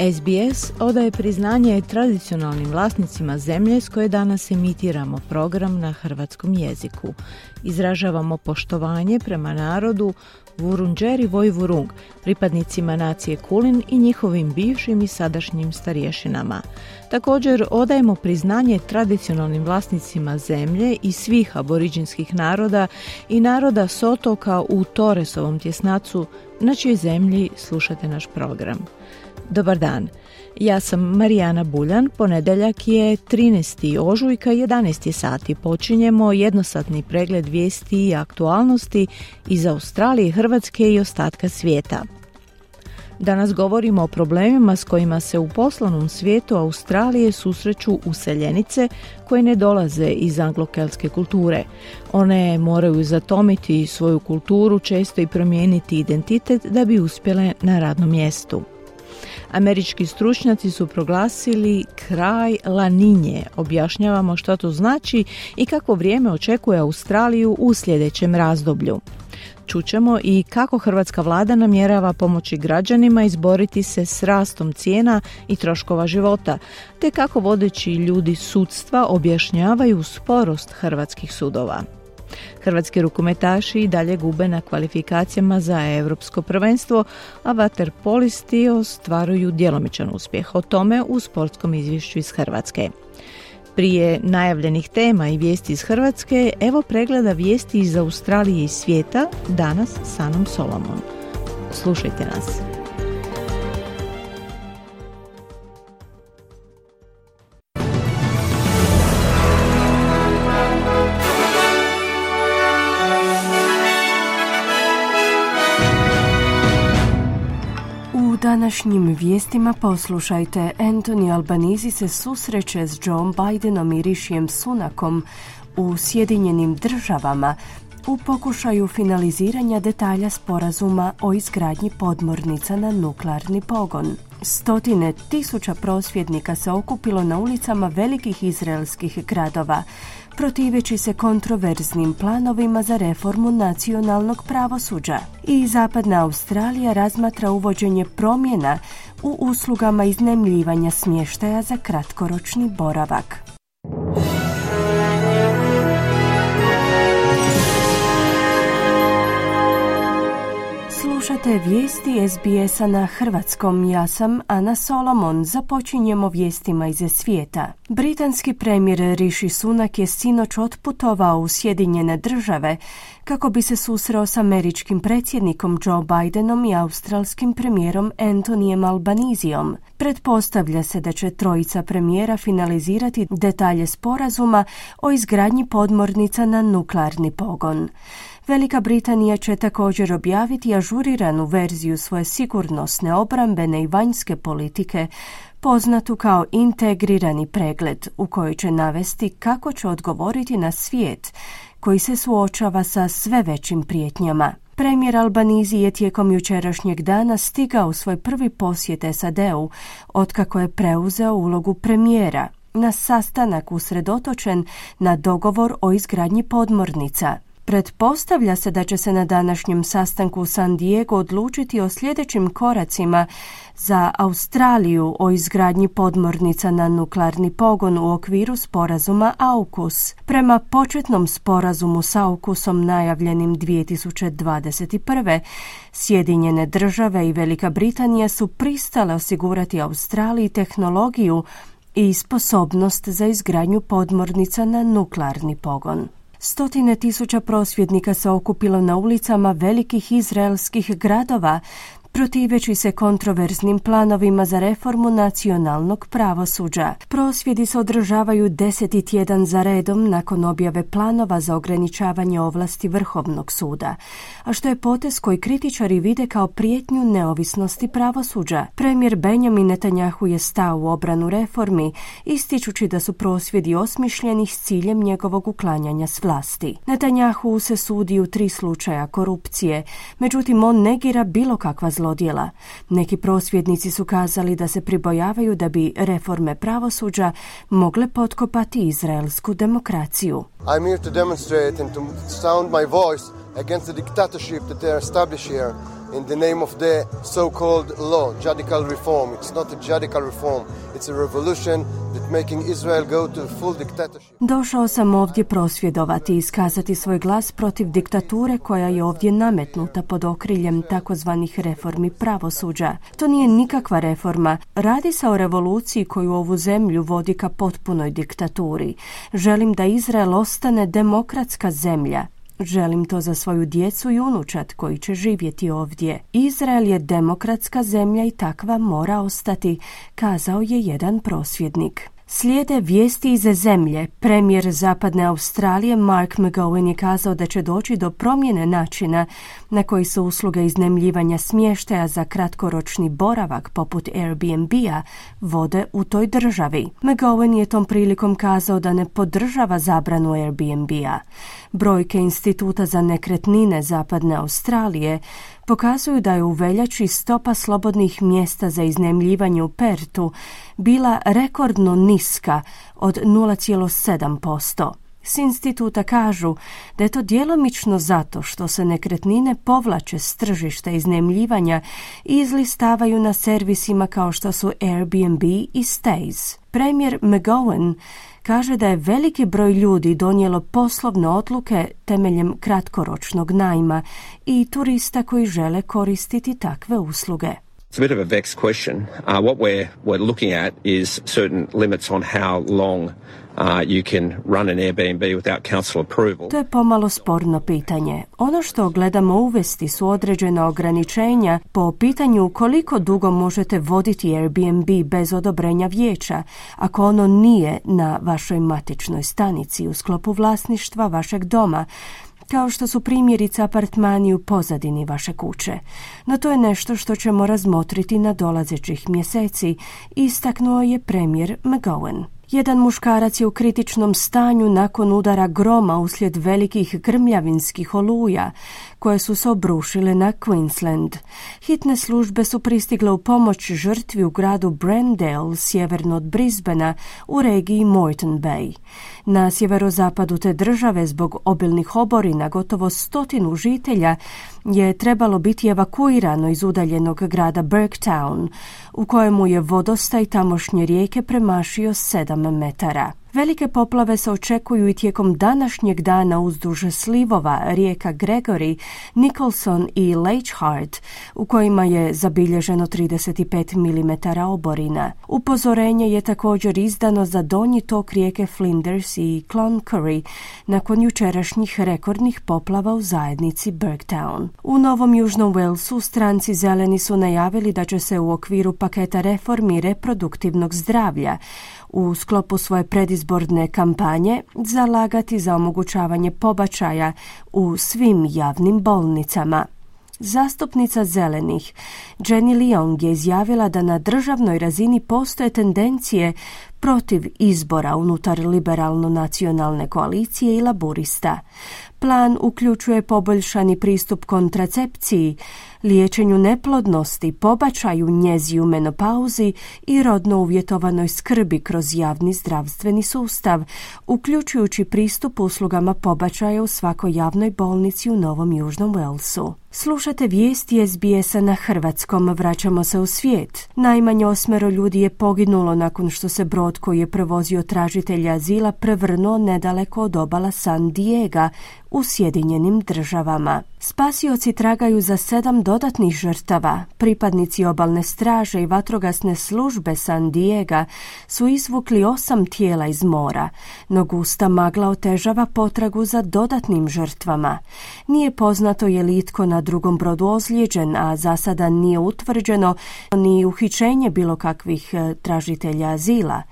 SBS odaje priznanje tradicionalnim vlasnicima zemlje s koje danas emitiramo program na hrvatskom jeziku. Izražavamo poštovanje prema narodu Vurunđeri Vojvurung, pripadnicima nacije Kulin i njihovim bivšim i sadašnjim starješinama. Također odajemo priznanje tradicionalnim vlasnicima zemlje i svih aboriđinskih naroda i naroda Sotoka u Toresovom tjesnacu na čijoj zemlji slušate naš program. Dobar dan. Ja sam Marijana Buljan, ponedeljak je 13. ožujka 11. sati. Počinjemo jednosatni pregled vijesti i aktualnosti iz Australije, Hrvatske i ostatka svijeta. Danas govorimo o problemima s kojima se u poslovnom svijetu Australije susreću useljenice koje ne dolaze iz anglokelske kulture. One moraju zatomiti svoju kulturu, često i promijeniti identitet da bi uspjele na radnom mjestu. Američki stručnjaci su proglasili kraj laninje. Objašnjavamo što to znači i kako vrijeme očekuje Australiju u sljedećem razdoblju. Čućemo i kako hrvatska vlada namjerava pomoći građanima izboriti se s rastom cijena i troškova života, te kako vodeći ljudi sudstva objašnjavaju sporost hrvatskih sudova. Hrvatski rukometaši i dalje gube na kvalifikacijama za europsko prvenstvo, a vaterpolisti ostvaruju djelomičan uspjeh. O tome u sportskom izvješću iz Hrvatske. Prije najavljenih tema i vijesti iz Hrvatske, evo pregleda vijesti iz Australije i svijeta, danas s Anom Solomon. Slušajte nas. Današnjim vijestima poslušajte. Anthony Albanizi se susreće s Joe Bidenom i Rišijem Sunakom u Sjedinjenim državama u pokušaju finaliziranja detalja sporazuma o izgradnji podmornica na nuklearni pogon. Stotine tisuća prosvjednika se okupilo na ulicama velikih izraelskih gradova protiveći se kontroverznim planovima za reformu nacionalnog pravosuđa. I Zapadna Australija razmatra uvođenje promjena u uslugama iznemljivanja smještaja za kratkoročni boravak. Slušate vijesti SBS-a na hrvatskom. Ja sam Ana Solomon. Započinjemo vijestima iz svijeta. Britanski premijer Rishi Sunak je sinoć otputovao u Sjedinjene države kako bi se susreo s američkim predsjednikom Joe Bidenom i australskim premijerom Antonijem Albanizijom. Pretpostavlja se da će trojica premijera finalizirati detalje sporazuma o izgradnji podmornica na nuklearni pogon. Velika Britanija će također objaviti ažuriranu verziju svoje sigurnosne, obrambene i vanjske politike, poznatu kao integrirani pregled, u kojoj će navesti kako će odgovoriti na svijet koji se suočava sa sve većim prijetnjama. Premijer Albanizi je tijekom jučerašnjeg dana stigao svoj prvi posjet SAD-u, otkako je preuzeo ulogu premijera, na sastanak usredotočen na dogovor o izgradnji podmornica – Pretpostavlja se da će se na današnjem sastanku u San Diego odlučiti o sljedećim koracima za Australiju o izgradnji podmornica na nuklearni pogon u okviru sporazuma AUKUS. Prema početnom sporazumu s AUKUSom najavljenim 2021. Sjedinjene države i Velika Britanija su pristale osigurati Australiji tehnologiju i sposobnost za izgradnju podmornica na nuklearni pogon. Stotine tisuća prosvjednika se okupilo na ulicama velikih izraelskih gradova protiveći se kontroverznim planovima za reformu nacionalnog pravosuđa. Prosvjedi se održavaju deseti tjedan za redom nakon objave planova za ograničavanje ovlasti Vrhovnog suda, a što je potez koji kritičari vide kao prijetnju neovisnosti pravosuđa. Premijer Benjamin Netanjahu je stao u obranu reformi, ističući da su prosvjedi osmišljeni s ciljem njegovog uklanjanja s vlasti. Netanjahu se sudi u tri slučaja korupcije, međutim on negira bilo kakva zlodjela. Neki prosvjednici su kazali da se pribojavaju da bi reforme pravosuđa mogle potkopati izraelsku demokraciju. I'm here to demonstrate and to sound my voice against the dictatorship that they are established here in the name of the so-called law, judicial reform. It's not a judicial reform. It's a revolution that making Israel go to full dictatorship. Došao sam ovdje prosvjedovati i iskazati svoj glas protiv diktature koja je ovdje nametnuta pod okriljem takozvanih reformi pravosuđa. To nije nikakva reforma. Radi se o revoluciji koju ovu zemlju vodi ka potpunoj diktaturi. Želim da Izrael ostane demokratska zemlja Želim to za svoju djecu i unučat koji će živjeti ovdje. Izrael je demokratska zemlja i takva mora ostati, kazao je jedan prosvjednik. Slijede vijesti iz zemlje. Premijer Zapadne Australije Mark McGowan je kazao da će doći do promjene načina na koji se usluge iznemljivanja smještaja za kratkoročni boravak poput Airbnb-a vode u toj državi. McGowan je tom prilikom kazao da ne podržava zabranu Airbnb-a. Brojke Instituta za nekretnine Zapadne Australije pokazuju da je u veljači stopa slobodnih mjesta za iznemljivanje u Pertu bila rekordno niska od 0,7%. S instituta kažu da je to djelomično zato što se nekretnine povlače s tržišta iznemljivanja i izlistavaju na servisima kao što su Airbnb i Stays. Premijer McGowan kaže da je veliki broj ljudi donijelo poslovne odluke temeljem kratkoročnog najma i turista koji žele koristiti takve usluge. It's a bit of a vexed question. Uh, what we're, we're looking at is certain limits on how long Uh, you can run an Airbnb without council approval. To je pomalo sporno pitanje. Ono što gledamo uvesti su određena ograničenja po pitanju koliko dugo možete voditi Airbnb bez odobrenja vijeća, ako ono nije na vašoj matičnoj stanici u sklopu vlasništva vašeg doma, kao što su primjerice apartmani u pozadini vaše kuće. No to je nešto što ćemo razmotriti na dolazećih mjeseci, istaknuo je premijer McGowan. Jedan muškarac je u kritičnom stanju nakon udara groma uslijed velikih grmljavinskih oluja koje su se obrušile na Queensland. Hitne službe su pristigle u pomoć žrtvi u gradu Brendale, sjeverno od Brisbana, u regiji Moreton Bay. Na sjeverozapadu te države zbog obilnih oborina gotovo stotinu žitelja je trebalo biti evakuirano iz udaljenog grada Burketown, u kojemu je vodostaj tamošnje rijeke premašio sedam metara. Velike poplave se očekuju i tijekom današnjeg dana uzduž slivova rijeka Gregory, Nicholson i Leichhardt, u kojima je zabilježeno 35 mm oborina. Upozorenje je također izdano za donji tok rijeke Flinders i Cloncurry nakon jučerašnjih rekordnih poplava u zajednici Burketown. U Novom Južnom Walesu stranci zeleni su najavili da će se u okviru paketa reformi reproduktivnog zdravlja u sklopu svoje predizborne kampanje zalagati za omogućavanje pobačaja u svim javnim bolnicama. Zastupnica zelenih Jenny Leong je izjavila da na državnoj razini postoje tendencije protiv izbora unutar liberalno-nacionalne koalicije i laburista. Plan uključuje poboljšani pristup kontracepciji, liječenju neplodnosti, pobačaju njezi u menopauzi i rodno uvjetovanoj skrbi kroz javni zdravstveni sustav, uključujući pristup uslugama pobačaja u svakoj javnoj bolnici u Novom Južnom Walesu. Slušate vijesti SBS-a na hrvatskom, vraćamo se u svijet. Najmanje osmero ljudi je poginulo nakon što se brod koji je provozio tražitelja azila prevrnuo nedaleko od obala San Diego u Sjedinjenim državama. Spasioci tragaju za sedam dodatnih žrtava. Pripadnici obalne straže i vatrogasne službe San Diego su izvukli osam tijela iz mora, no gusta magla otežava potragu za dodatnim žrtvama. Nije poznato je li itko na drugom brodu ozlijeđen, a za sada nije utvrđeno ni uhićenje bilo kakvih e, tražitelja azila.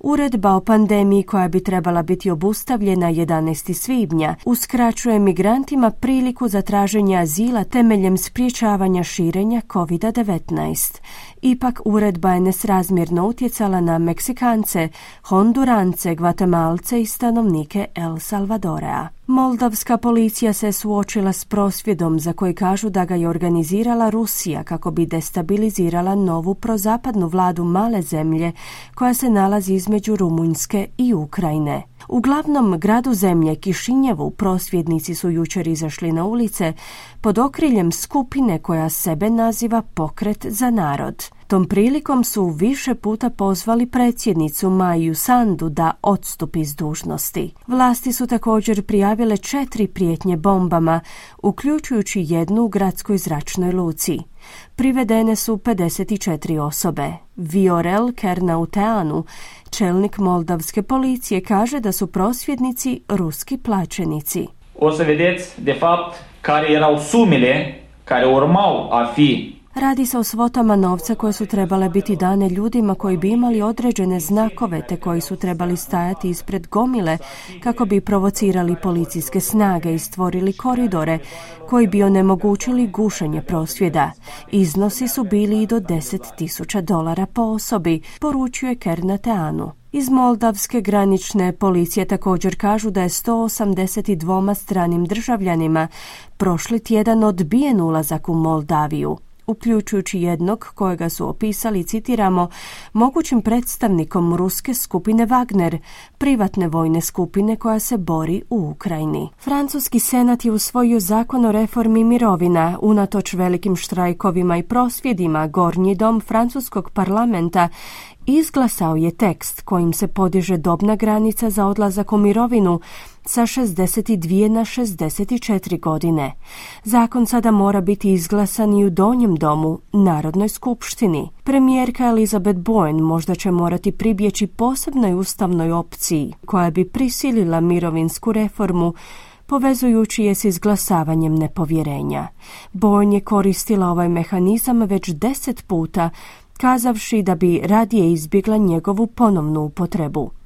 Uredba o pandemiji koja bi trebala biti obustavljena 11. svibnja uskraćuje migrantima priliku za traženje azila temeljem spriječavanja širenja COVID-19. Ipak uredba je nesrazmjerno utjecala na Meksikance, Hondurance, Gvatemalce i stanovnike El Salvadorea. Moldavska policija se suočila s prosvjedom za koji kažu da ga je organizirala Rusija kako bi destabilizirala novu prozapadnu vladu male zemlje koja se nalazi između Rumunjske i Ukrajine. U glavnom gradu zemlje Kišinjevu prosvjednici su jučer izašli na ulice pod okriljem skupine koja sebe naziva Pokret za narod. Tom prilikom su više puta pozvali predsjednicu Maju Sandu da odstupi iz dužnosti. Vlasti su također prijavile četiri prijetnje bombama, uključujući jednu u gradskoj zračnoj luci. Privedene su 54 osobe. Viorel Kernauteanu, čelnik moldavske policije, kaže da su prosvjednici ruski plaćenici. O să vedeți, de fapt, care erau sumele care urmau a fi Radi se o svotama novca koje su trebale biti dane ljudima koji bi imali određene znakove te koji su trebali stajati ispred gomile kako bi provocirali policijske snage i stvorili koridore koji bi onemogućili gušenje prosvjeda. Iznosi su bili i do 10.000 dolara po osobi, poručuje Kernateanu. Iz Moldavske granične policije također kažu da je 182 stranim državljanima prošli tjedan odbijen ulazak u Moldaviju uključujući jednog kojega su opisali, citiramo, mogućim predstavnikom ruske skupine Wagner, privatne vojne skupine koja se bori u Ukrajini. Francuski senat je usvojio zakon o reformi mirovina, unatoč velikim štrajkovima i prosvjedima, gornji dom francuskog parlamenta izglasao je tekst kojim se podiže dobna granica za odlazak u mirovinu sa 62 na 64 godine. Zakon sada mora biti izglasan i u donjem domu, Narodnoj skupštini. Premijerka Elizabeth Boyne možda će morati pribjeći posebnoj ustavnoj opciji koja bi prisilila mirovinsku reformu povezujući je s izglasavanjem nepovjerenja. Boyne je koristila ovaj mehanizam već deset puta kazavši da bi radije izbjegla njegovu ponovnu upotrebu.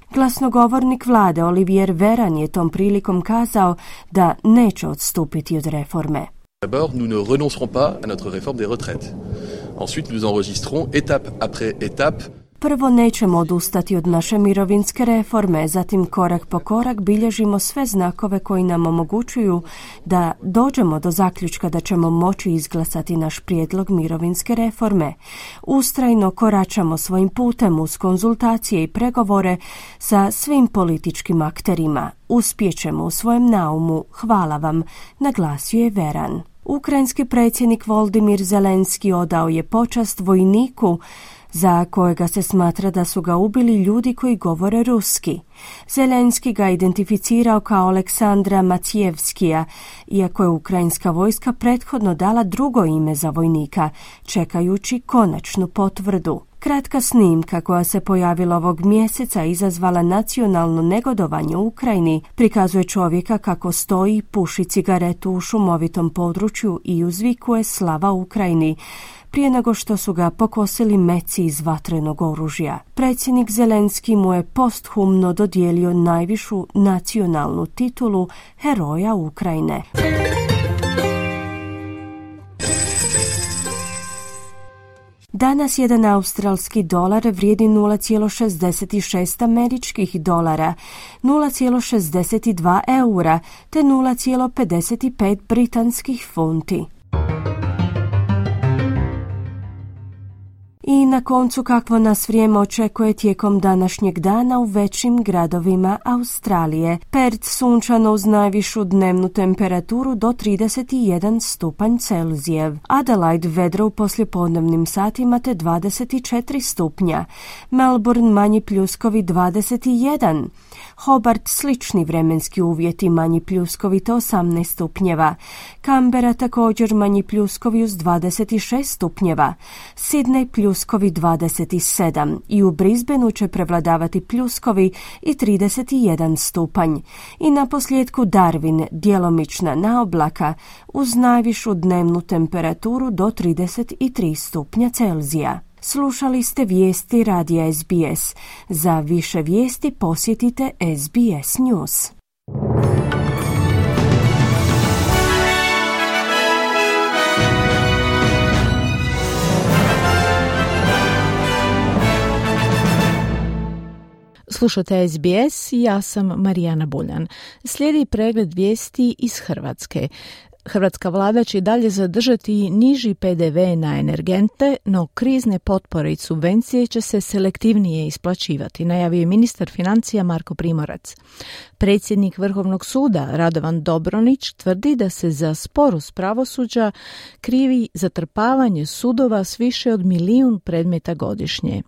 D'abord, nous ne renoncerons pas à notre réforme des retraites. Ensuite, nous enregistrons étape après étape Prvo nećemo odustati od naše mirovinske reforme, zatim korak po korak bilježimo sve znakove koji nam omogućuju da dođemo do zaključka da ćemo moći izglasati naš prijedlog mirovinske reforme. Ustrajno koračamo svojim putem uz konzultacije i pregovore sa svim političkim akterima. Uspjećemo u svojem naumu, hvala vam, naglasio je Veran. Ukrajinski predsjednik Voldimir Zelenski odao je počast vojniku za kojega se smatra da su ga ubili ljudi koji govore ruski. Zelenski ga identificirao kao Aleksandra Macijevskija, iako je ukrajinska vojska prethodno dala drugo ime za vojnika, čekajući konačnu potvrdu. Kratka snimka koja se pojavila ovog mjeseca izazvala nacionalno negodovanje u Ukrajini prikazuje čovjeka kako stoji, puši cigaretu u šumovitom području i uzvikuje slava Ukrajini, prije nego što su ga pokosili meci iz vatrenog oružja. Predsjednik Zelenski mu je posthumno dodijelio najvišu nacionalnu titulu Heroja Ukrajine. Danas jedan australski dolar vrijedi 0,66 američkih dolara, 0,62 eura te 0,55 britanskih funti. I na koncu kakvo nas vrijeme očekuje tijekom današnjeg dana u većim gradovima Australije. Perth sunčano uz najvišu dnevnu temperaturu do 31 stupanj Celzijev. Adelaide vedro u poslijepodnevnim satima te 24 stupnja. Melbourne manji pljuskovi 21. Hobart slični vremenski uvjeti manji pljuskovi te 18 stupnjeva. Canberra također manji pljuskovi uz 26 stupnjeva. Sydney pljuskovi 27 i u Brisbaneu će prevladavati pljuskovi i 31 stupanj. I na posljedku Darwin djelomična naoblaka uz najvišu dnevnu temperaturu do 33 stupnja Celzija. Slušali ste vijesti radija SBS. Za više vijesti posjetite SBS News. Slušate SBS ja sam Marijana Buljan. Slijedi pregled vijesti iz Hrvatske. Hrvatska vlada će dalje zadržati niži PDV na energente, no krizne potpore i subvencije će se selektivnije isplaćivati, najavio je ministar financija Marko Primorac. Predsjednik Vrhovnog suda Radovan Dobronić tvrdi da se za sporost pravosuđa krivi zatrpavanje sudova s više od milijun predmeta godišnje.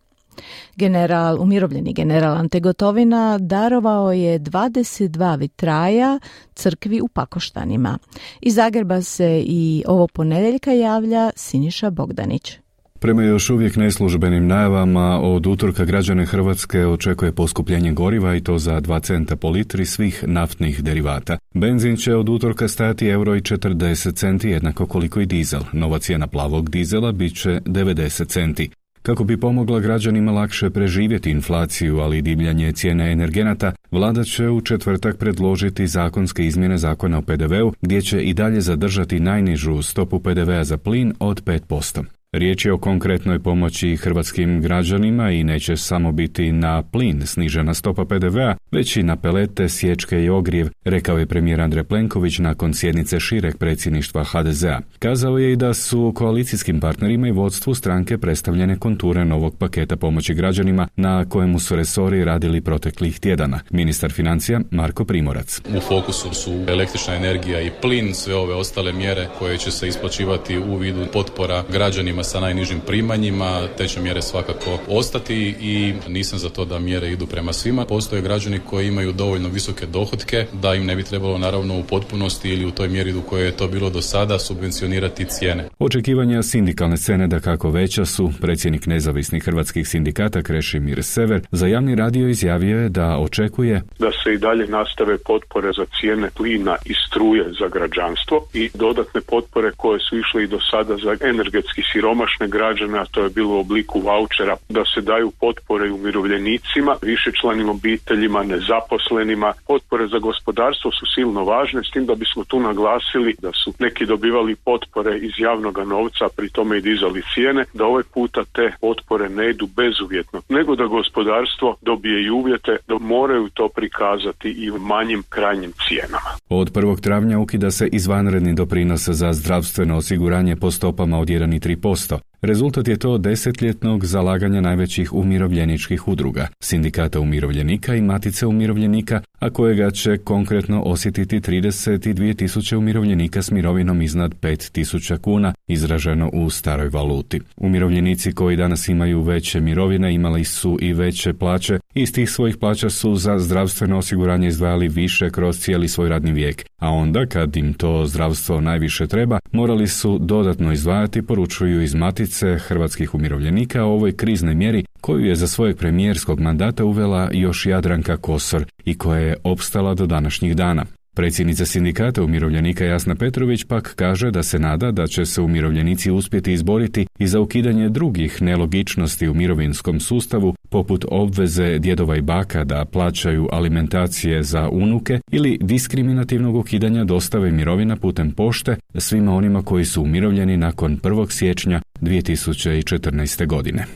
General, umirovljeni general Ante Gotovina darovao je 22 vitraja crkvi u Pakoštanima. Iz Zagreba se i ovo ponedjeljka javlja Siniša Bogdanić. Prema još uvijek neslužbenim najavama, od utorka građane Hrvatske očekuje poskupljenje goriva i to za 2 centa po litri svih naftnih derivata. Benzin će od utorka stajati euro i 40 centi, jednako koliko i dizel. Nova cijena plavog dizela bit će 90 centi. Kako bi pomogla građanima lakše preživjeti inflaciju, ali i divljanje cijene energenata, vlada će u četvrtak predložiti zakonske izmjene zakona o PDV-u gdje će i dalje zadržati najnižu stopu PDV-a za plin od 5%. Riječ je o konkretnoj pomoći hrvatskim građanima i neće samo biti na plin snižena stopa PDV-a, već i na pelete, sječke i ogrijev, rekao je premijer Andrej Plenković nakon sjednice šireg predsjedništva HDZ-a. Kazao je i da su koalicijskim partnerima i vodstvu stranke predstavljene konture novog paketa pomoći građanima na kojemu su resori radili proteklih tjedana. Ministar financija Marko Primorac. U fokusu su električna energija i plin, sve ove ostale mjere koje će se isplaćivati u vidu potpora građanima sa najnižim primanjima, te će mjere svakako ostati i nisam za to da mjere idu prema svima. Postoje građani koji imaju dovoljno visoke dohotke da im ne bi trebalo naravno u potpunosti ili u toj mjeri u kojoj je to bilo do sada subvencionirati cijene. Očekivanja sindikalne scene da kako veća su, predsjednik nezavisnih hrvatskih sindikata Krešimir Sever za javni radio izjavio je da očekuje da se i dalje nastave potpore za cijene plina i struje za građanstvo i dodatne potpore koje su išle i do sada za energetski siroma siromašne građane, a to je bilo u obliku vouchera, da se daju potpore umirovljenicima, višečlanim obiteljima, nezaposlenima. Potpore za gospodarstvo su silno važne, s tim da bismo tu naglasili da su neki dobivali potpore iz javnog novca, pri tome i dizali cijene, da ovaj puta te potpore ne idu bezuvjetno, nego da gospodarstvo dobije i uvjete da moraju to prikazati i u manjim krajnjim cijenama. Od 1. travnja ukida se izvanredni doprinos za zdravstveno osiguranje po stopama od 1 i 3%. posto Rezultat je to desetljetnog zalaganja najvećih umirovljeničkih udruga, sindikata umirovljenika i matice umirovljenika, a kojega će konkretno osjetiti 32 tisuće umirovljenika s mirovinom iznad 5 tisuća kuna, izraženo u staroj valuti. Umirovljenici koji danas imaju veće mirovine imali su i veće plaće, iz tih svojih plaća su za zdravstveno osiguranje izdvajali više kroz cijeli svoj radni vijek, a onda kad im to zdravstvo najviše treba, morali su dodatno izdvajati, poručuju iz matice hrvatskih umirovljenika o ovoj kriznoj mjeri koju je za svojeg premijerskog mandata uvela još Jadranka Kosor i koja je opstala do današnjih dana. Predsjednica sindikata umirovljenika Jasna Petrović pak kaže da se nada da će se umirovljenici uspjeti izboriti i za ukidanje drugih nelogičnosti u mirovinskom sustavu, poput obveze djedova i baka da plaćaju alimentacije za unuke ili diskriminativnog ukidanja dostave mirovina putem pošte svima onima koji su umirovljeni nakon 1. siječnja 2014. godine.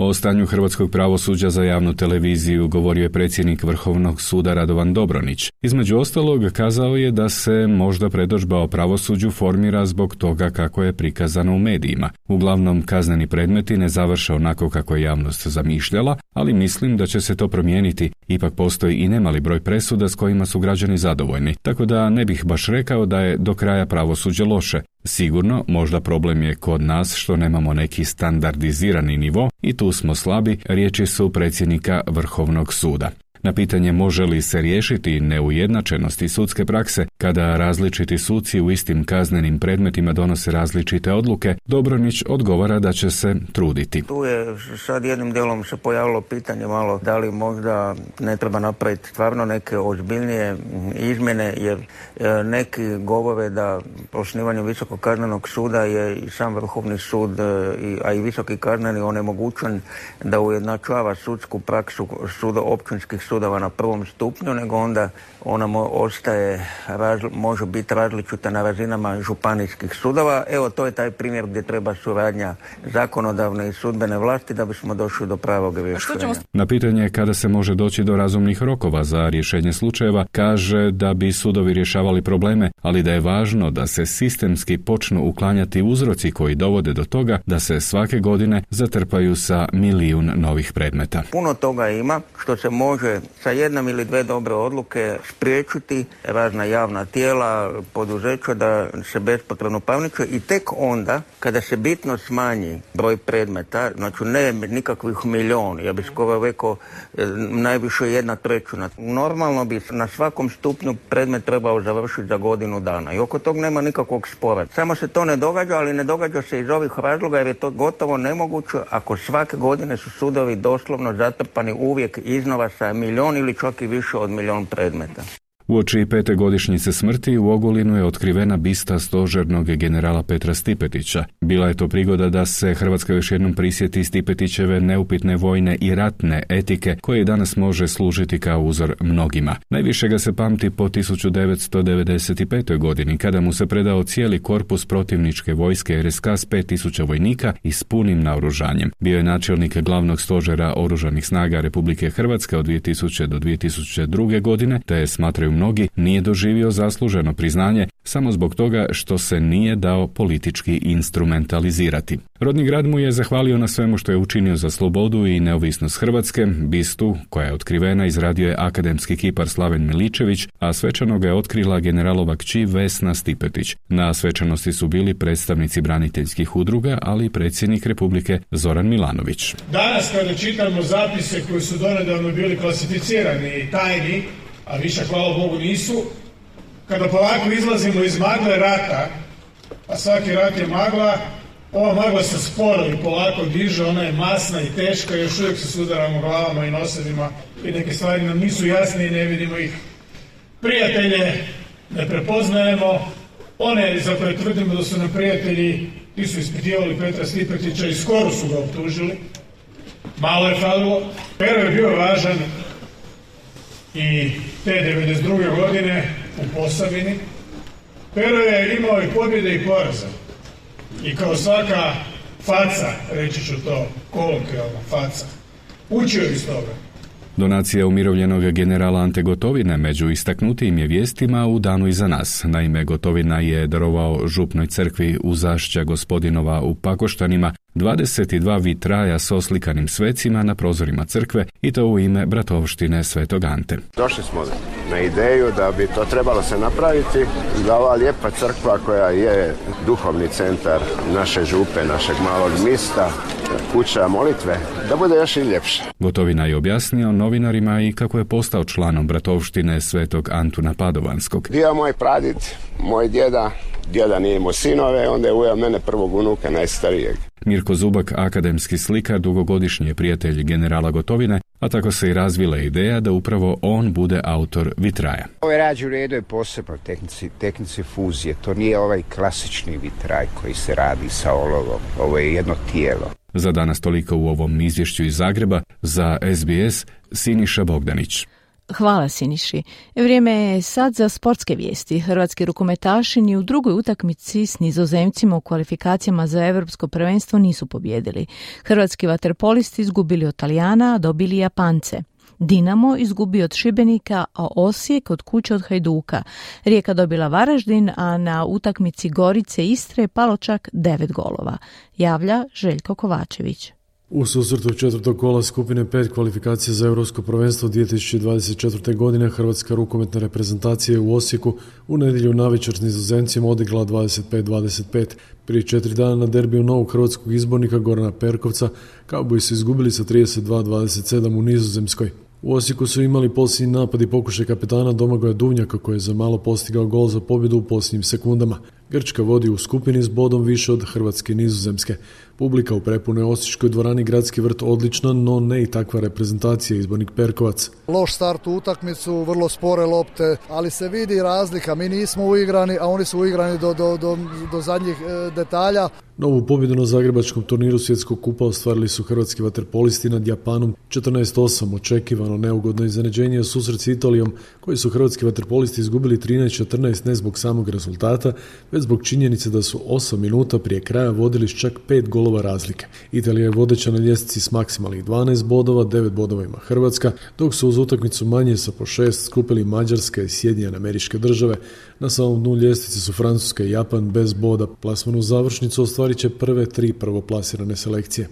O stanju hrvatskog pravosuđa za javnu televiziju govorio je predsjednik Vrhovnog suda Radovan Dobronić. Između ostalog kazao je da se možda predođba o pravosuđu formira zbog toga kako je prikazano u medijima. Uglavnom kazneni predmeti ne završe onako kako je javnost zamišljala, ali mislim da će se to promijeniti. Ipak postoji i nemali broj presuda s kojima su građani zadovoljni, tako da ne bih baš rekao da je do kraja pravosuđe loše. Sigurno, možda problem je kod nas što nemamo neki standardizirani nivo i tu smo slabi, riječi su predsjednika Vrhovnog suda. Na pitanje može li se riješiti neujednačenosti sudske prakse kada različiti suci u istim kaznenim predmetima donose različite odluke, Dobronić odgovara da će se truditi. Tu je sad jednim dijelom se pojavilo pitanje malo da li možda ne treba napraviti stvarno neke ozbiljnije izmjene jer e, neki govore da osnivanjem Visokog kaznenog suda je i sam Vrhovni sud, e, a i Visoki kazneni onemogućen da ujednačava sudsku praksu suda općinskih sudova na prvom stupnju, nego onda ona ostaje, može biti različita na razinama županijskih sudova. Evo, to je taj primjer gdje treba suradnja zakonodavne i sudbene vlasti da bismo došli do pravog rješenja. Na pitanje kada se može doći do razumnih rokova za rješenje slučajeva, kaže da bi sudovi rješavali probleme, ali da je važno da se sistemski počnu uklanjati uzroci koji dovode do toga da se svake godine zatrpaju sa milijun novih predmeta. Puno toga ima što se može sa jednom ili dve dobre odluke spriječiti razna javna tijela, poduzeća da se bespotrebno pavniče i tek onda kada se bitno smanji broj predmeta, znači ne nikakvih milion, ja bih skoro rekao e, najviše jedna trećina. Normalno bi na svakom stupnju predmet trebao završiti za godinu dana i oko tog nema nikakvog spora. Samo se to ne događa, ali ne događa se iz ovih razloga jer je to gotovo nemoguće ako svake godine su sudovi doslovno zatrpani uvijek iznova sa milion ili čak i više od milion predmeta. Uoči pete godišnjice smrti u Ogulinu je otkrivena bista stožernog generala Petra Stipetića. Bila je to prigoda da se Hrvatska još jednom prisjeti Stipetićeve neupitne vojne i ratne etike koje danas može služiti kao uzor mnogima. Najviše ga se pamti po 1995. godini kada mu se predao cijeli korpus protivničke vojske RSK s 5000 vojnika i s punim naoružanjem. Bio je načelnik glavnog stožera oružanih snaga Republike Hrvatske od 2000 do 2002. godine te je smatraju mnogi nije doživio zasluženo priznanje samo zbog toga što se nije dao politički instrumentalizirati. Rodni grad mu je zahvalio na svemu što je učinio za slobodu i neovisnost Hrvatske, bistu koja je otkrivena izradio je akademski kipar Slaven Miličević, a svečano ga je otkrila generalova kći Vesna Stipetić. Na svečanosti su bili predstavnici braniteljskih udruga, ali i predsjednik Republike Zoran Milanović. Danas kada čitamo zapise koji su donedavno bili klasificirani i tajni, a više hvala Bogu nisu, kada polako izlazimo iz magle rata, a svaki rat je magla, ova magla se sporo i polako diže, ona je masna i teška, još uvijek se sudaramo glavama i nosedima i neke stvari nam nisu jasne i ne vidimo ih. Prijatelje ne prepoznajemo, one za koje tvrdimo da su nam prijatelji, ti su ispitivali Petra Stipetića i skoro su ga optužili. Malo je falilo. Pero je bio važan i te 92. godine u Posavini. Pero je imao i pobjede i poraze. I kao svaka faca, reći ću to, kolokvijalna faca, učio iz toga. Donacija umirovljenog generala Ante Gotovine među istaknutijim je vijestima u danu iza nas. Naime, Gotovina je darovao župnoj crkvi u zašća gospodinova u Pakoštanima 22 vitraja s oslikanim svecima na prozorima crkve i to u ime bratovštine Svetog Ante. Došli smo na ideju da bi to trebalo se napraviti, da ova lijepa crkva koja je duhovni centar naše župe, našeg malog mista, kuća molitve, da bude još i ljepše. Gotovina je objasnio novinarima i kako je postao članom bratovštine Svetog Antuna Padovanskog. Bio moj pradit, moj djeda, djeda nije imao sinove, onda je ujao mene prvog unuka najstarijeg. Mirko Zubak, akademski slikar, dugogodišnji prijatelj generala Gotovine, a tako se i razvila ideja da upravo on bude autor vitraja. Ovaj rađ u redu je posebno tehnici, tehnici fuzije. To nije ovaj klasični vitraj koji se radi sa olovom. Ovo je jedno tijelo. Za danas toliko u ovom izvješću iz Zagreba, za SBS Siniša Bogdanić. Hvala Siniši. Vrijeme je sad za sportske vijesti. Hrvatski rukometaši ni u drugoj utakmici s nizozemcima u kvalifikacijama za europsko prvenstvo nisu pobjedili. Hrvatski vaterpolisti izgubili od Talijana, a dobili Japance. Dinamo izgubio od Šibenika, a Osijek od kuće od Hajduka. Rijeka dobila Varaždin, a na utakmici Gorice Istre je palo čak devet golova. Javlja Željko Kovačević. U susretu četvrtog kola skupine pet kvalifikacije za Europsko prvenstvo 2024. godine Hrvatska rukometna reprezentacija u Osijeku u nedjelju navečer s nizozemcima odigla 25-25. Prije četiri dana na derbiju novog hrvatskog izbornika Gorana Perkovca kao bi su izgubili sa 32-27 u Nizozemskoj. U Osijeku su imali posljednji napad i pokušaj kapetana Domagoja Duvnjaka koji je za malo postigao gol za pobjedu u posljednjim sekundama. Grčka vodi u skupini s bodom više od Hrvatske i Nizozemske. Publika u prepunoj Osječkoj dvorani Gradski vrt odlična, no ne i takva reprezentacija izbornik Perkovac. Loš start u utakmicu, vrlo spore lopte, ali se vidi razlika. Mi nismo uigrani, a oni su uigrani do, do, do, do zadnjih e, detalja. Novu pobjedu na zagrebačkom turniru svjetskog kupa ostvarili su hrvatski vaterpolisti nad Japanom 14-8, očekivano neugodno iznenađenje susret s Italijom, koji su hrvatski vaterpolisti izgubili 13-14 ne zbog samog rezultata, već zbog činjenice da su 8 minuta prije kraja vodili s čak 5 golova razlike. Italija je vodeća na ljestvici s maksimalnih 12 bodova, 9 bodova ima Hrvatska, dok su uz utakmicu manje sa po 6 skupili Mađarska i Sjedinjene američke države. Na samom dnu ljestvice su Francuska i Japan bez boda. Plasmanu završnicu ostvarit će prve tri prvoplasirane selekcije.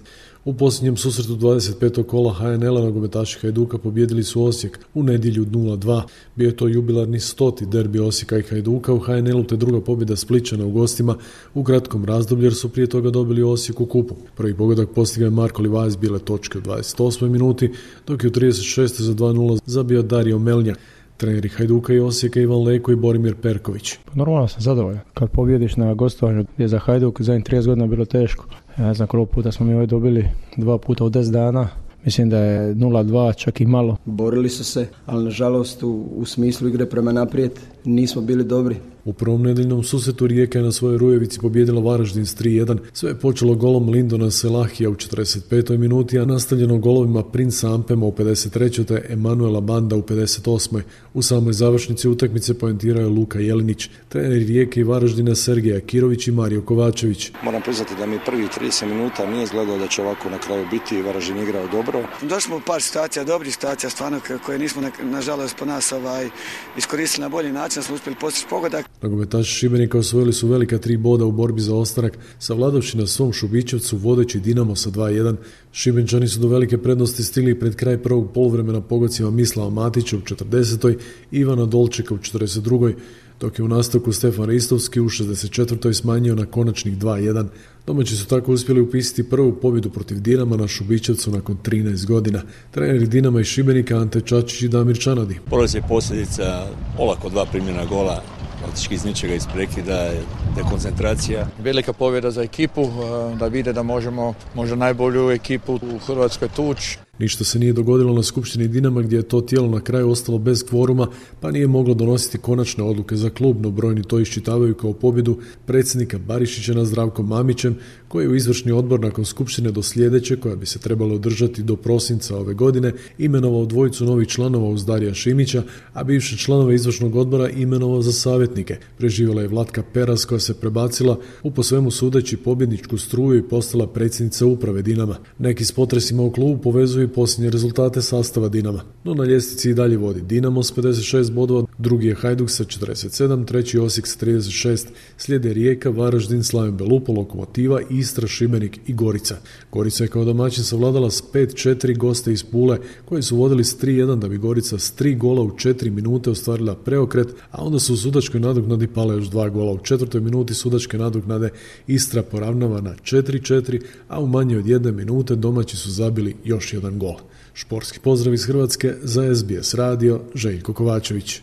U posljednjem susretu 25. kola HNL-a nogometaši Hajduka pobjedili su Osijek u nedjelju 0-2. Bio je to jubilarni stoti derbi Osijeka i Hajduka u HNL-u te druga pobjeda Spličana u gostima u kratkom razdoblju jer su prije toga dobili Osijek u kupu. Prvi pogodak postigao je Marko Livajs bile točke u 28. minuti, dok je u 36. za 2-0 zabio Dario Melnjak. Treneri Hajduka i Osijeka Ivan Leko i Borimir Perković. Pa normalno sam zadovoljan. Kad pobjediš na gostovanju gdje za Hajduk zadnjih 30 godina bilo teško. Ja znam koliko puta smo mi ovdje dobili dva puta u 10 dana. Mislim da je 0-2 čak i malo. Borili su se, ali nažalost u, u smislu igre prema naprijed nismo bili dobri. U prvom nedeljnom susretu Rijeka je na svojoj Rujevici pobjedila Varaždin s 3-1. Sve je počelo golom Lindona Selahija u 45. minuti, a nastavljeno golovima Princa Ampema u 53. te Emanuela Banda u 58. U samoj završnici utakmice poentirao Luka Jelinić, treneri Rijeke i Varaždina Sergeja Kirović i Mario Kovačević. Moram priznati da mi prvi 30 minuta nije izgledalo da će ovako na kraju biti Varaždin igrao dobro. Došli smo u par situacija, dobrih situacija stvarno koje nismo nažalost po nas ovaj, iskoristili na bolji način, smo uspjeli postići pogodak. Nogometaši Šibenika osvojili su velika tri boda u borbi za ostanak, savladavši na svom Šubićevcu vodeći Dinamo sa 2-1. Šibenčani su do velike prednosti stigli pred kraj prvog poluvremena pogocima Mislava Matića u 40. Ivana Dolčeka u 42. dok je u nastavku Stefan Ristovski u 64. smanjio na konačnih 2-1. Domaći su tako uspjeli upisati prvu pobjedu protiv Dinama na Šubićevcu nakon 13 godina. Treneri Dinama i Šibenika Ante Čačić i Damir Čanadi. Poraz je posljedica olako dva primjena gola praktički iz ničega iz prekida, dekoncentracija. Velika pobjeda za ekipu, eh, da vide da možemo možda najbolju ekipu u Hrvatskoj tući. Ništa se nije dogodilo na Skupštini Dinama gdje je to tijelo na kraju ostalo bez kvoruma pa nije moglo donositi konačne odluke za klub, no brojni to iščitavaju kao pobjedu predsjednika Barišića na Zdravkom Mamićem koji je u izvršni odbor nakon Skupštine do sljedeće koja bi se trebala održati do prosinca ove godine imenovao dvojicu novih članova uz Darija Šimića, a bivše članove izvršnog odbora imenovao za savjetnike. Preživjela je Vlatka Peras koja se prebacila u po svemu sudeći pobjedničku struju i postala predsjednica uprave Dinama. Neki s potresima u klubu povezuju i posljednje rezultate sastava Dinama. No na ljestvici i dalje vodi Dinamo s 56 bodova, drugi je Hajduk sa 47, treći Osijek sa 36, slijede Rijeka, Varaždin, Slaven Belupo, Lokomotiva, Istra, Šibenik i Gorica. Gorica je kao domaćin savladala s 5-4 goste iz Pule koji su vodili s 3-1 da bi Gorica s 3 gola u 4 minute ostvarila preokret, a onda su u sudačkoj nadoknadi pale još dva gola. U četvrtoj minuti sudačke nadoknade Istra poravnava na 4-4, a u manje od jedne minute domaći su zabili još jedan gol. Šporski pozdrav iz Hrvatske za SBS radio Željko Kovačević.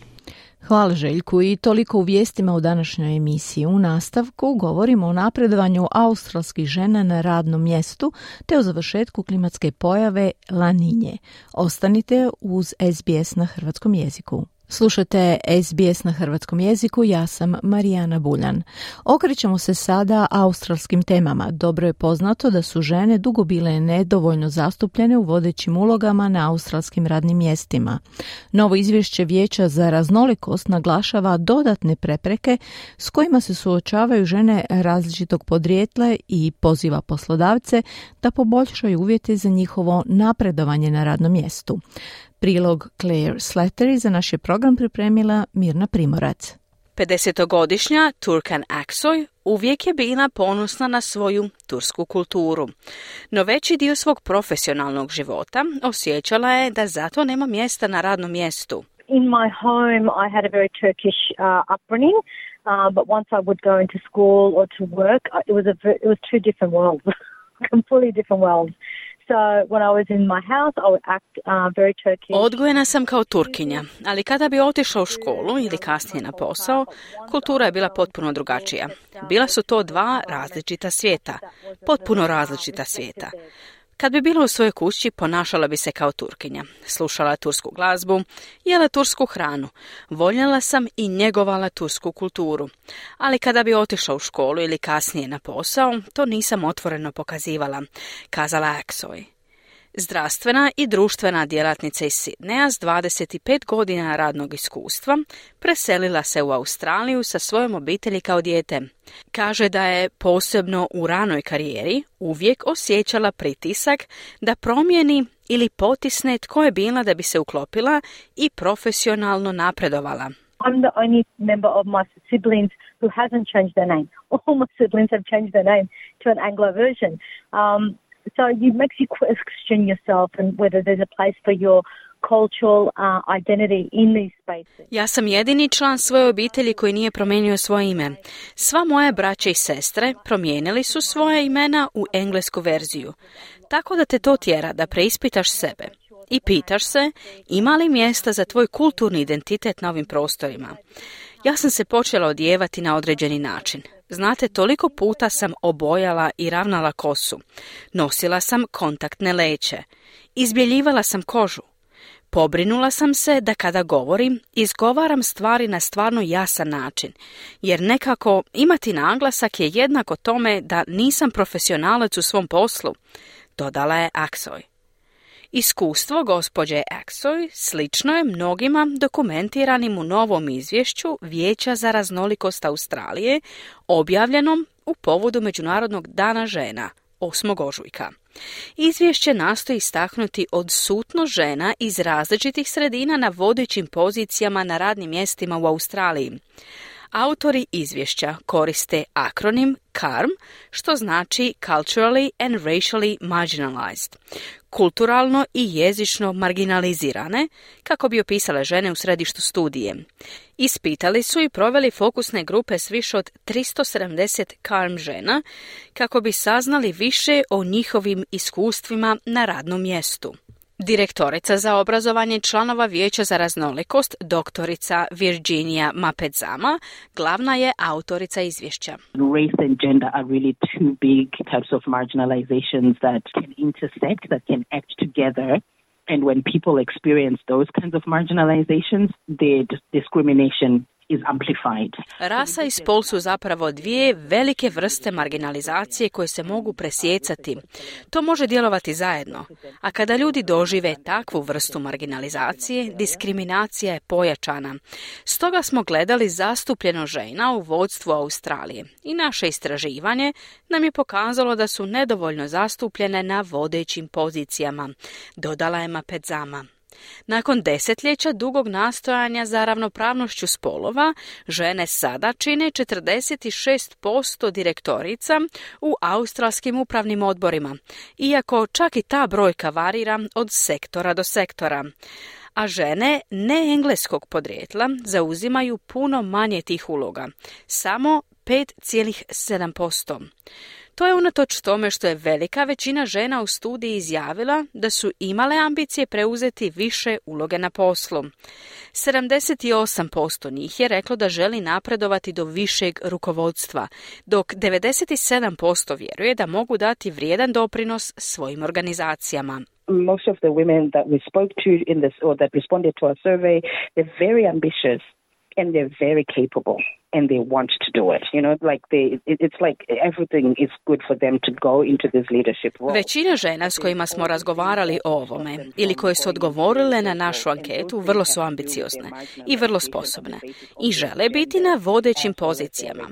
Hvala Željku i toliko u vijestima u današnjoj emisiji. U nastavku govorimo o napredovanju australskih žena na radnom mjestu te o završetku klimatske pojave laninje. Ostanite uz SBS na hrvatskom jeziku. Slušate SBS na hrvatskom jeziku, ja sam Marijana Buljan. Okrećemo se sada australskim temama. Dobro je poznato da su žene dugo bile nedovoljno zastupljene u vodećim ulogama na australskim radnim mjestima. Novo izvješće Vijeća za raznolikost naglašava dodatne prepreke s kojima se suočavaju žene različitog podrijetla i poziva poslodavce da poboljšaju uvjete za njihovo napredovanje na radnom mjestu. Prilog Claire Slattery za naš je program pripremila Mirna Primorac. 50-godišnja Turkan Aksoy uvijek je bila ponosna na svoju tursku kulturu. No veći dio svog profesionalnog života osjećala je da zato nema mjesta na radnom mjestu. In my home I had a very Turkish uh, upbringing, uh, but once I would go into school or to work, uh, it was a it was two different worlds, completely different worlds. Odgojena sam kao Turkinja, ali kada bi otišla u školu ili kasnije na posao, kultura je bila potpuno drugačija. Bila su to dva različita svijeta, potpuno različita svijeta. Kad bi bila u svojoj kući, ponašala bi se kao Turkinja. Slušala tursku glazbu, jela tursku hranu. Voljela sam i njegovala tursku kulturu. Ali kada bi otišla u školu ili kasnije na posao, to nisam otvoreno pokazivala, kazala Aksoy. Zdravstvena i društvena djelatnica iz Sidneja s 25 godina radnog iskustva preselila se u Australiju sa svojom obitelji kao dijete. Kaže da je posebno u ranoj karijeri uvijek osjećala pritisak da promijeni ili potisne tko je bila da bi se uklopila i profesionalno napredovala. I'm the only member of my siblings who hasn't changed their name. All my siblings have changed their name to an Anglo version. Um, so it makes you question yourself and whether there's a place for your cultural uh, identity in these spaces. Ja sam jedini član svoje obitelji koji nije promijenio svoje ime. Sva moja braća i sestre promijenili su svoje imena u englesku verziju. Tako da te to tjera da preispitaš sebe i pitaš se ima li mjesta za tvoj kulturni identitet na ovim prostorima. Ja sam se počela odjevati na određeni način. Znate, toliko puta sam obojala i ravnala kosu. Nosila sam kontaktne leće. Izbjeljivala sam kožu. Pobrinula sam se da kada govorim, izgovaram stvari na stvarno jasan način, jer nekako imati naglasak je jednako tome da nisam profesionalac u svom poslu, dodala je Aksoj. Iskustvo gospođe Aksoy slično je mnogima dokumentiranim u novom izvješću Vijeća za raznolikost Australije, objavljenom u povodu Međunarodnog dana žena 8. ožujka. Izvješće nastoji istaknuti odsutnost žena iz različitih sredina na vodećim pozicijama na radnim mjestima u Australiji. Autori izvješća koriste akronim CARM, što znači Culturally and Racially Marginalized, kulturalno i jezično marginalizirane, kako bi opisale žene u središtu studije. Ispitali su i proveli fokusne grupe s više od 370 CARM žena, kako bi saznali više o njihovim iskustvima na radnom mjestu. Direktorica za obrazovanje članova Vijeća za raznolikost, doktorica Virginia Mapedzama, glavna je autorica izvješća. And when people experience those kinds of marginalizations, the discrimination. Rasa i spol su zapravo dvije velike vrste marginalizacije koje se mogu presjecati. To može djelovati zajedno. A kada ljudi dožive takvu vrstu marginalizacije, diskriminacija je pojačana. Stoga smo gledali zastupljeno žena u vodstvu Australije i naše istraživanje nam je pokazalo da su nedovoljno zastupljene na vodećim pozicijama, dodala je Mapedzama. Nakon desetljeća dugog nastojanja za ravnopravnošću spolova, žene sada čine 46% direktorica u australskim upravnim odborima, iako čak i ta brojka varira od sektora do sektora a žene ne engleskog podrijetla zauzimaju puno manje tih uloga, samo 5,7%. To je unatoč tome što je velika većina žena u studiji izjavila da su imale ambicije preuzeti više uloge na poslu. 78% njih je reklo da želi napredovati do višeg rukovodstva, dok 97% vjeruje da mogu dati vrijedan doprinos svojim organizacijama. most of the women that we spoke to in this or that responded to our survey, they're very ambitious and they're very capable and they want to do it. You know, like they, it's like everything is good for them to go into this leadership role. Većina žena s kojima smo razgovarali o ovome ili koje su odgovorile na našu anketu vrlo su ambiciozne i vrlo sposobne i žele biti na vodećim pozicijama.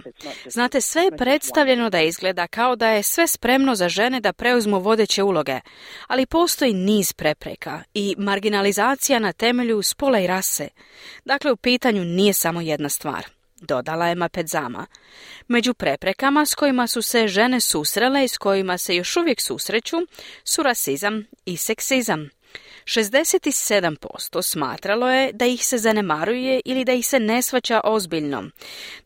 Znate, sve je predstavljeno da izgleda kao da je sve spremno za žene da preuzmu vodeće uloge, ali postoji niz prepreka i marginalizacija na temelju spola i rase. Dakle, u pitanju nije samo jedna stvar dodala je Mapedzama. Među preprekama s kojima su se žene susrele i s kojima se još uvijek susreću su rasizam i seksizam. 67% smatralo je da ih se zanemaruje ili da ih se ne svaća ozbiljno,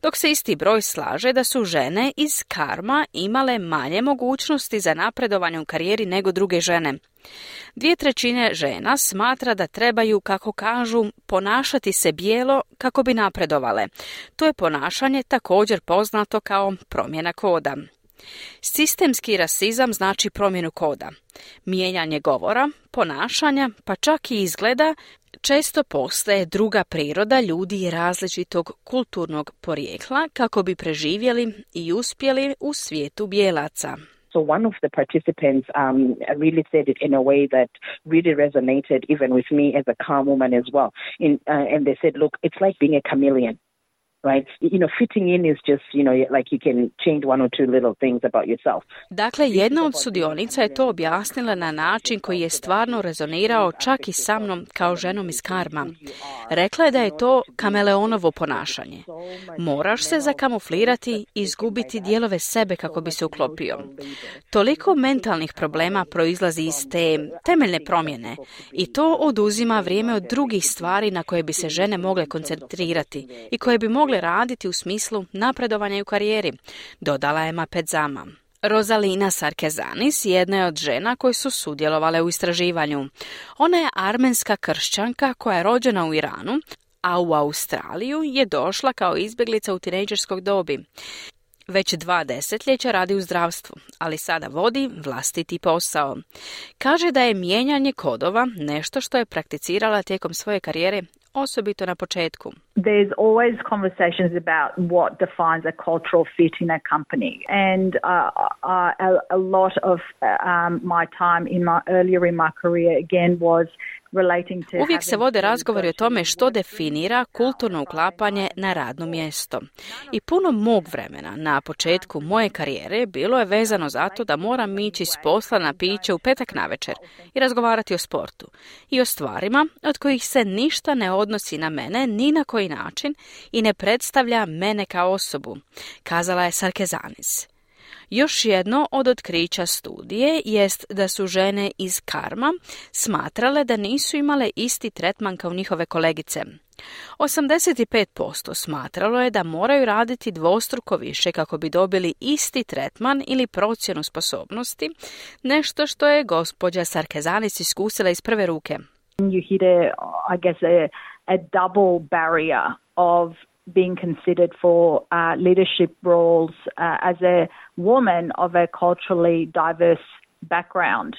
dok se isti broj slaže da su žene iz karma imale manje mogućnosti za napredovanje u karijeri nego druge žene. Dvije trećine žena smatra da trebaju, kako kažu, ponašati se bijelo kako bi napredovale. To je ponašanje također poznato kao promjena koda. Sistemski rasizam znači promjenu koda, mijenjanje govora, ponašanja, pa čak i izgleda često postaje druga priroda ljudi različitog kulturnog porijekla kako bi preživjeli i uspjeli u svijetu bijelaca. So one of the participants um, really said it in a way that really resonated even with me as a calm woman as well. In, uh, and they said, look, it's like being a chameleon. Dakle, jedna od sudionica je to objasnila na način koji je stvarno rezonirao čak i sa mnom kao ženom iz karma. Rekla je da je to kameleonovo ponašanje. Moraš se zakamuflirati i izgubiti dijelove sebe kako bi se uklopio. Toliko mentalnih problema proizlazi iz te temeljne promjene i to oduzima vrijeme od drugih stvari na koje bi se žene mogle koncentrirati i koje bi mogle raditi u smislu napredovanja u karijeri, dodala je Mapedzama. Rozalina Sarkezanis jedna je od žena koje su sudjelovale u istraživanju. Ona je armenska kršćanka koja je rođena u Iranu, a u Australiju je došla kao izbjeglica u tinejdžerskog dobi. Već dva desetljeća radi u zdravstvu, ali sada vodi vlastiti posao. Kaže da je mijenjanje kodova nešto što je prakticirala tijekom svoje karijere osobito na početku. There's always conversations about what defines a cultural fit in a company. And uh, uh, a, a lot of um, my time in my earlier in my career again was Uvijek se vode razgovori o tome što definira kulturno uklapanje na radno mjesto. I puno mog vremena na početku moje karijere bilo je vezano zato da moram ići s posla na piće u petak navečer i razgovarati o sportu i o stvarima od kojih se ništa ne odnosi na mene ni na koji način i ne predstavlja mene kao osobu, kazala je Sarkezanis. Još jedno od otkrića studije jest da su žene iz karma smatrale da nisu imale isti tretman kao njihove kolegice. 85% smatralo je da moraju raditi dvostruko više kako bi dobili isti tretman ili procjenu sposobnosti, nešto što je gospođa Sarkezanis iskusila iz prve ruke. A double barrier of being considered for uh, leadership roles uh, as a woman of a culturally diverse background.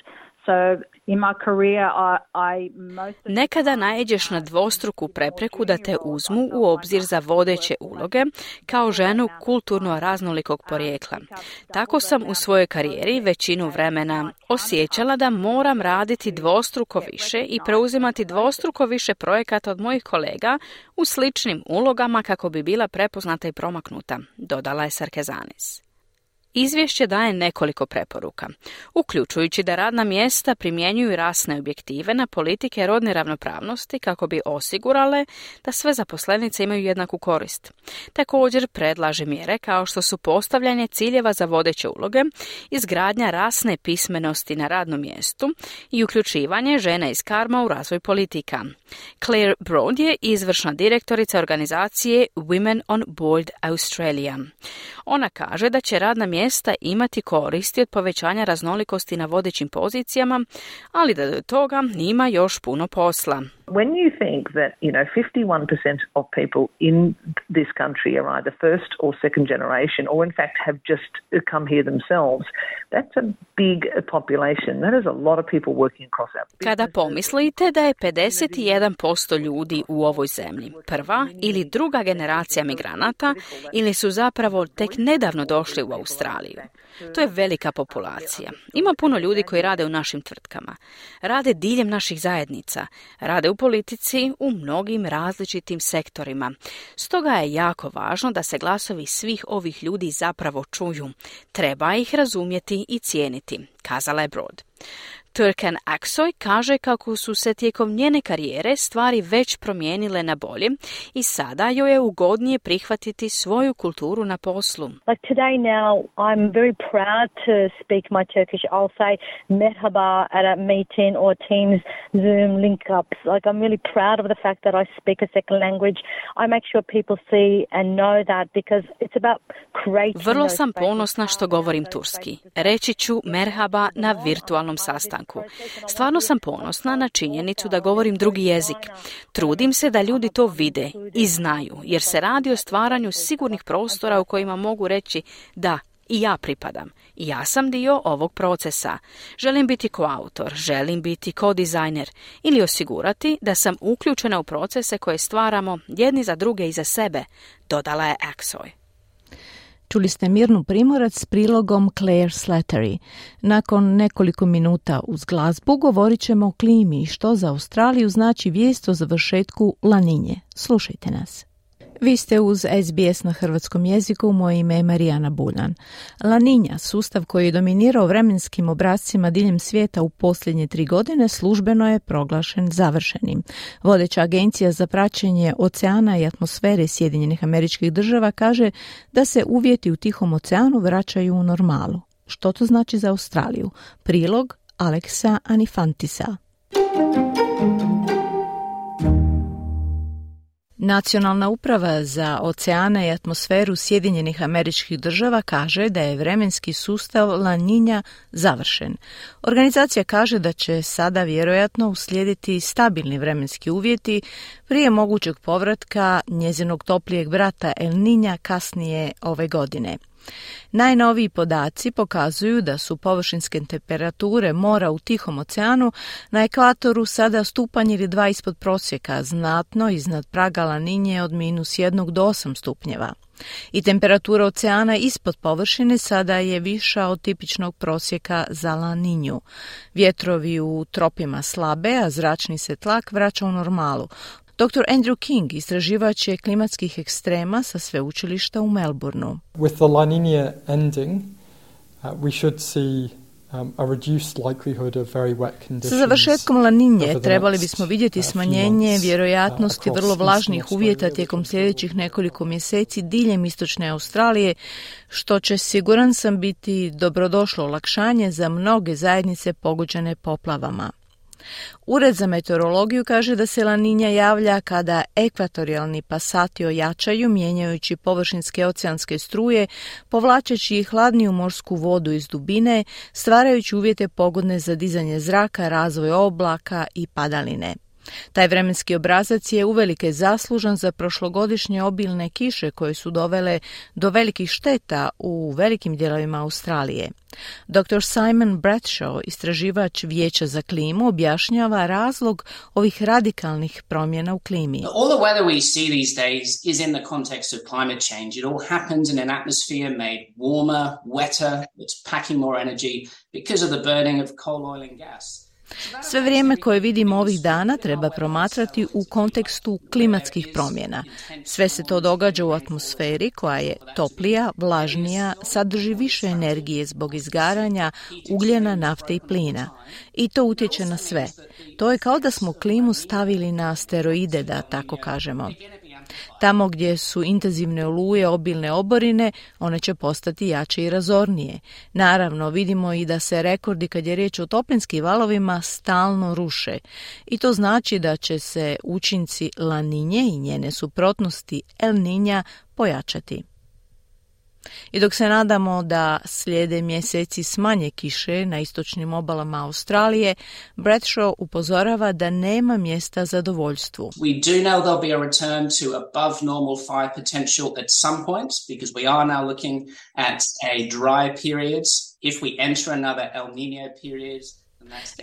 So Nekada najeđeš na dvostruku prepreku da te uzmu u obzir za vodeće uloge kao ženu kulturno raznolikog porijekla. Tako sam u svojoj karijeri većinu vremena osjećala da moram raditi dvostruko više i preuzimati dvostruko više projekata od mojih kolega u sličnim ulogama kako bi bila prepoznata i promaknuta, dodala je Sarkezanis. Izvješće daje nekoliko preporuka, uključujući da radna mjesta primjenjuju rasne objektive na politike rodne ravnopravnosti kako bi osigurale da sve zaposlenice imaju jednaku korist. Također predlaže mjere kao što su postavljanje ciljeva za vodeće uloge, izgradnja rasne pismenosti na radnom mjestu i uključivanje žena iz karma u razvoj politika. Claire Broad je izvršna direktorica organizacije Women on Board Australia. Ona kaže da će radna mjesta imati koristi od povećanja raznolikosti na vodećim pozicijama, ali da do toga ima još puno posla. When you think that, you know, 51% of people in this country are either first or second generation or in fact have just come here themselves, that's a big population. That is a lot of people working across our Kada pomislite da je 51% ljudi u ovoj zemlji prva ili druga generacija migranata ili su zapravo tek nedavno došli u Australiju. To je velika populacija. Ima puno ljudi koji rade u našim tvrtkama. Rade diljem naših zajednica. Rade u politici u mnogim različitim sektorima. Stoga je jako važno da se glasovi svih ovih ljudi zapravo čuju. Treba ih razumjeti i cijeniti, kazala je Brod. Turkan Aksoy kaže kako su se tijekom njene karijere stvari već promijenile na bolje i sada joj je ugodnije prihvatiti svoju kulturu na poslu. Like today now I'm very proud to speak my Turkish. I'll say merhaba at a meeting or Teams Zoom link ups. Like I'm really proud of the fact that I speak a second language. I make sure people see and know that because it's about creating Vrlo sam ponosna što govorim turski. Reći ću merhaba na virtualnom sastanku. Stvarno sam ponosna na činjenicu da govorim drugi jezik. Trudim se da ljudi to vide i znaju, jer se radi o stvaranju sigurnih prostora u kojima mogu reći da, i ja pripadam. I ja sam dio ovog procesa. Želim biti koautor, želim biti ko-dizajner ili osigurati da sam uključena u procese koje stvaramo jedni za druge i za sebe, dodala je Aksoy. Čuli ste Mirnu Primorac s prilogom Claire Slattery. Nakon nekoliko minuta uz glazbu govorit ćemo o klimi i što za Australiju znači vijest o završetku laninje. Slušajte nas. Vi ste uz SBS na hrvatskom jeziku, moje ime je Marijana Buljan. Laninja, sustav koji je dominirao vremenskim obrazcima diljem svijeta u posljednje tri godine, službeno je proglašen završenim. Vodeća agencija za praćenje oceana i atmosfere Sjedinjenih američkih država kaže da se uvjeti u Tihom oceanu vraćaju u normalu. Što to znači za Australiju? Prilog Aleksa Anifantisa. Nacionalna uprava za oceane i atmosferu Sjedinjenih američkih država kaže da je vremenski sustav Laninja završen. Organizacija kaže da će sada vjerojatno uslijediti stabilni vremenski uvjeti prije mogućeg povratka njezinog toplijeg brata El Ninja kasnije ove godine. Najnoviji podaci pokazuju da su površinske temperature mora u Tihom oceanu na ekvatoru sada stupanj ili dva ispod prosjeka, znatno iznad praga laninje od minus 1 do 8 stupnjeva. I temperatura oceana ispod površine sada je viša od tipičnog prosjeka za laninju. Vjetrovi u tropima slabe, a zračni se tlak vraća u normalu. Dr. Andrew King istraživač je klimatskih ekstrema sa sveučilišta u Melbourneu. With the La Nina ending, uh, we should see um, a reduced likelihood of very wet conditions. Sa završetkom laninje trebali bismo vidjeti smanjenje vjerojatnosti vrlo vlažnih uvjeta tijekom sljedećih nekoliko mjeseci diljem istočne Australije, što će siguran sam biti dobrodošlo olakšanje za mnoge zajednice pogođene poplavama. Ured za meteorologiju kaže da se laninja javlja kada ekvatorijalni pasati ojačaju mijenjajući površinske oceanske struje, povlačeći hladniju morsku vodu iz dubine, stvarajući uvjete pogodne za dizanje zraka, razvoj oblaka i padaline. Taj vremenski obrazac je uvelike zaslužan za prošlogodišnje obilne kiše koje su dovele do velikih šteta u velikim dijelovima Australije. Dr. Simon Bradshaw, istraživač Vijeća za klimu, objašnjava razlog ovih radikalnih promjena u klimi. All the weather we see these days is in the context of climate change. It all happens in an atmosphere made warmer, wetter, it's packing more energy because of the burning of coal, oil and gas. Sve vrijeme koje vidimo ovih dana treba promatrati u kontekstu klimatskih promjena. Sve se to događa u atmosferi koja je toplija, vlažnija, sadrži više energije zbog izgaranja ugljena, nafte i plina. I to utječe na sve. To je kao da smo klimu stavili na asteroide, da tako kažemo. Tamo gdje su intenzivne oluje, obilne oborine, one će postati jače i razornije. Naravno, vidimo i da se rekordi kad je riječ o toplinskim valovima stalno ruše. I to znači da će se učinci laninje i njene suprotnosti El Ninja pojačati. I dok se nadamo da slijede mjeseci smanje kiše na istočnim obalama Australije, Bradshaw upozorava da nema mjesta zadovoljstvu. We do know there'll be a return to above normal fire potential at some point because we are now looking at a dry periods. If we enter another El Nino period,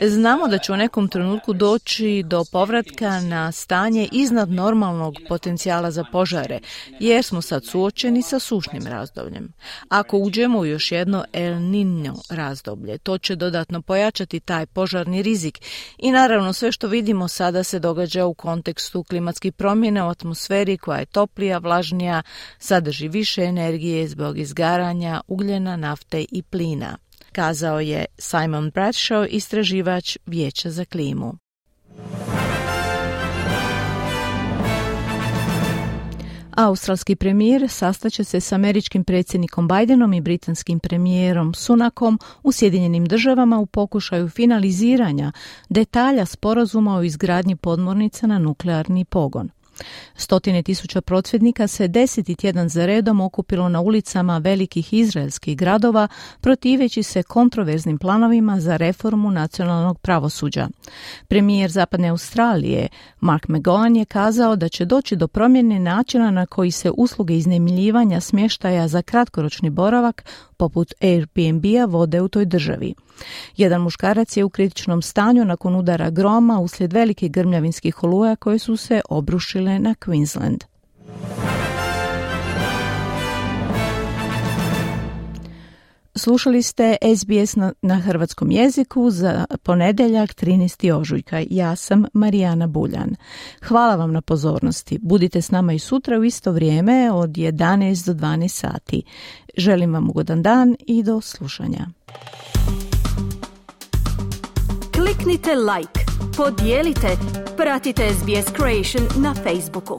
Znamo da će u nekom trenutku doći do povratka na stanje iznad normalnog potencijala za požare, jer smo sad suočeni sa sušnim razdobljem. Ako uđemo u još jedno El Niño razdoblje, to će dodatno pojačati taj požarni rizik i naravno sve što vidimo sada se događa u kontekstu klimatskih promjena u atmosferi koja je toplija, vlažnija, sadrži više energije zbog izgaranja ugljena, nafte i plina kazao je Simon Bradshaw, istraživač Vijeća za klimu. Australski premijer sastaće se s američkim predsjednikom Bidenom i britanskim premijerom Sunakom u Sjedinjenim državama u pokušaju finaliziranja detalja sporazuma o izgradnji podmornica na nuklearni pogon. Stotine tisuća procvjednika se deseti tjedan za redom okupilo na ulicama velikih izraelskih gradova protiveći se kontroverznim planovima za reformu nacionalnog pravosuđa. Premijer Zapadne Australije Mark McGowan je kazao da će doći do promjene načina na koji se usluge iznajmljivanja smještaja za kratkoročni boravak poput Airbnb-a vode u toj državi. Jedan muškarac je u kritičnom stanju nakon udara groma uslijed velikih grmljavinskih oluja koje su se obrušile na Queensland. Slušali ste SBS na, na hrvatskom jeziku za ponedjeljak 13. ožujka. Ja sam Marijana Buljan. Hvala vam na pozornosti. Budite s nama i sutra u isto vrijeme od 11 do 12 sati. Želim vam ugodan dan i do slušanja. Kliknite like, podijelite, pratite SBS Creation na Facebooku.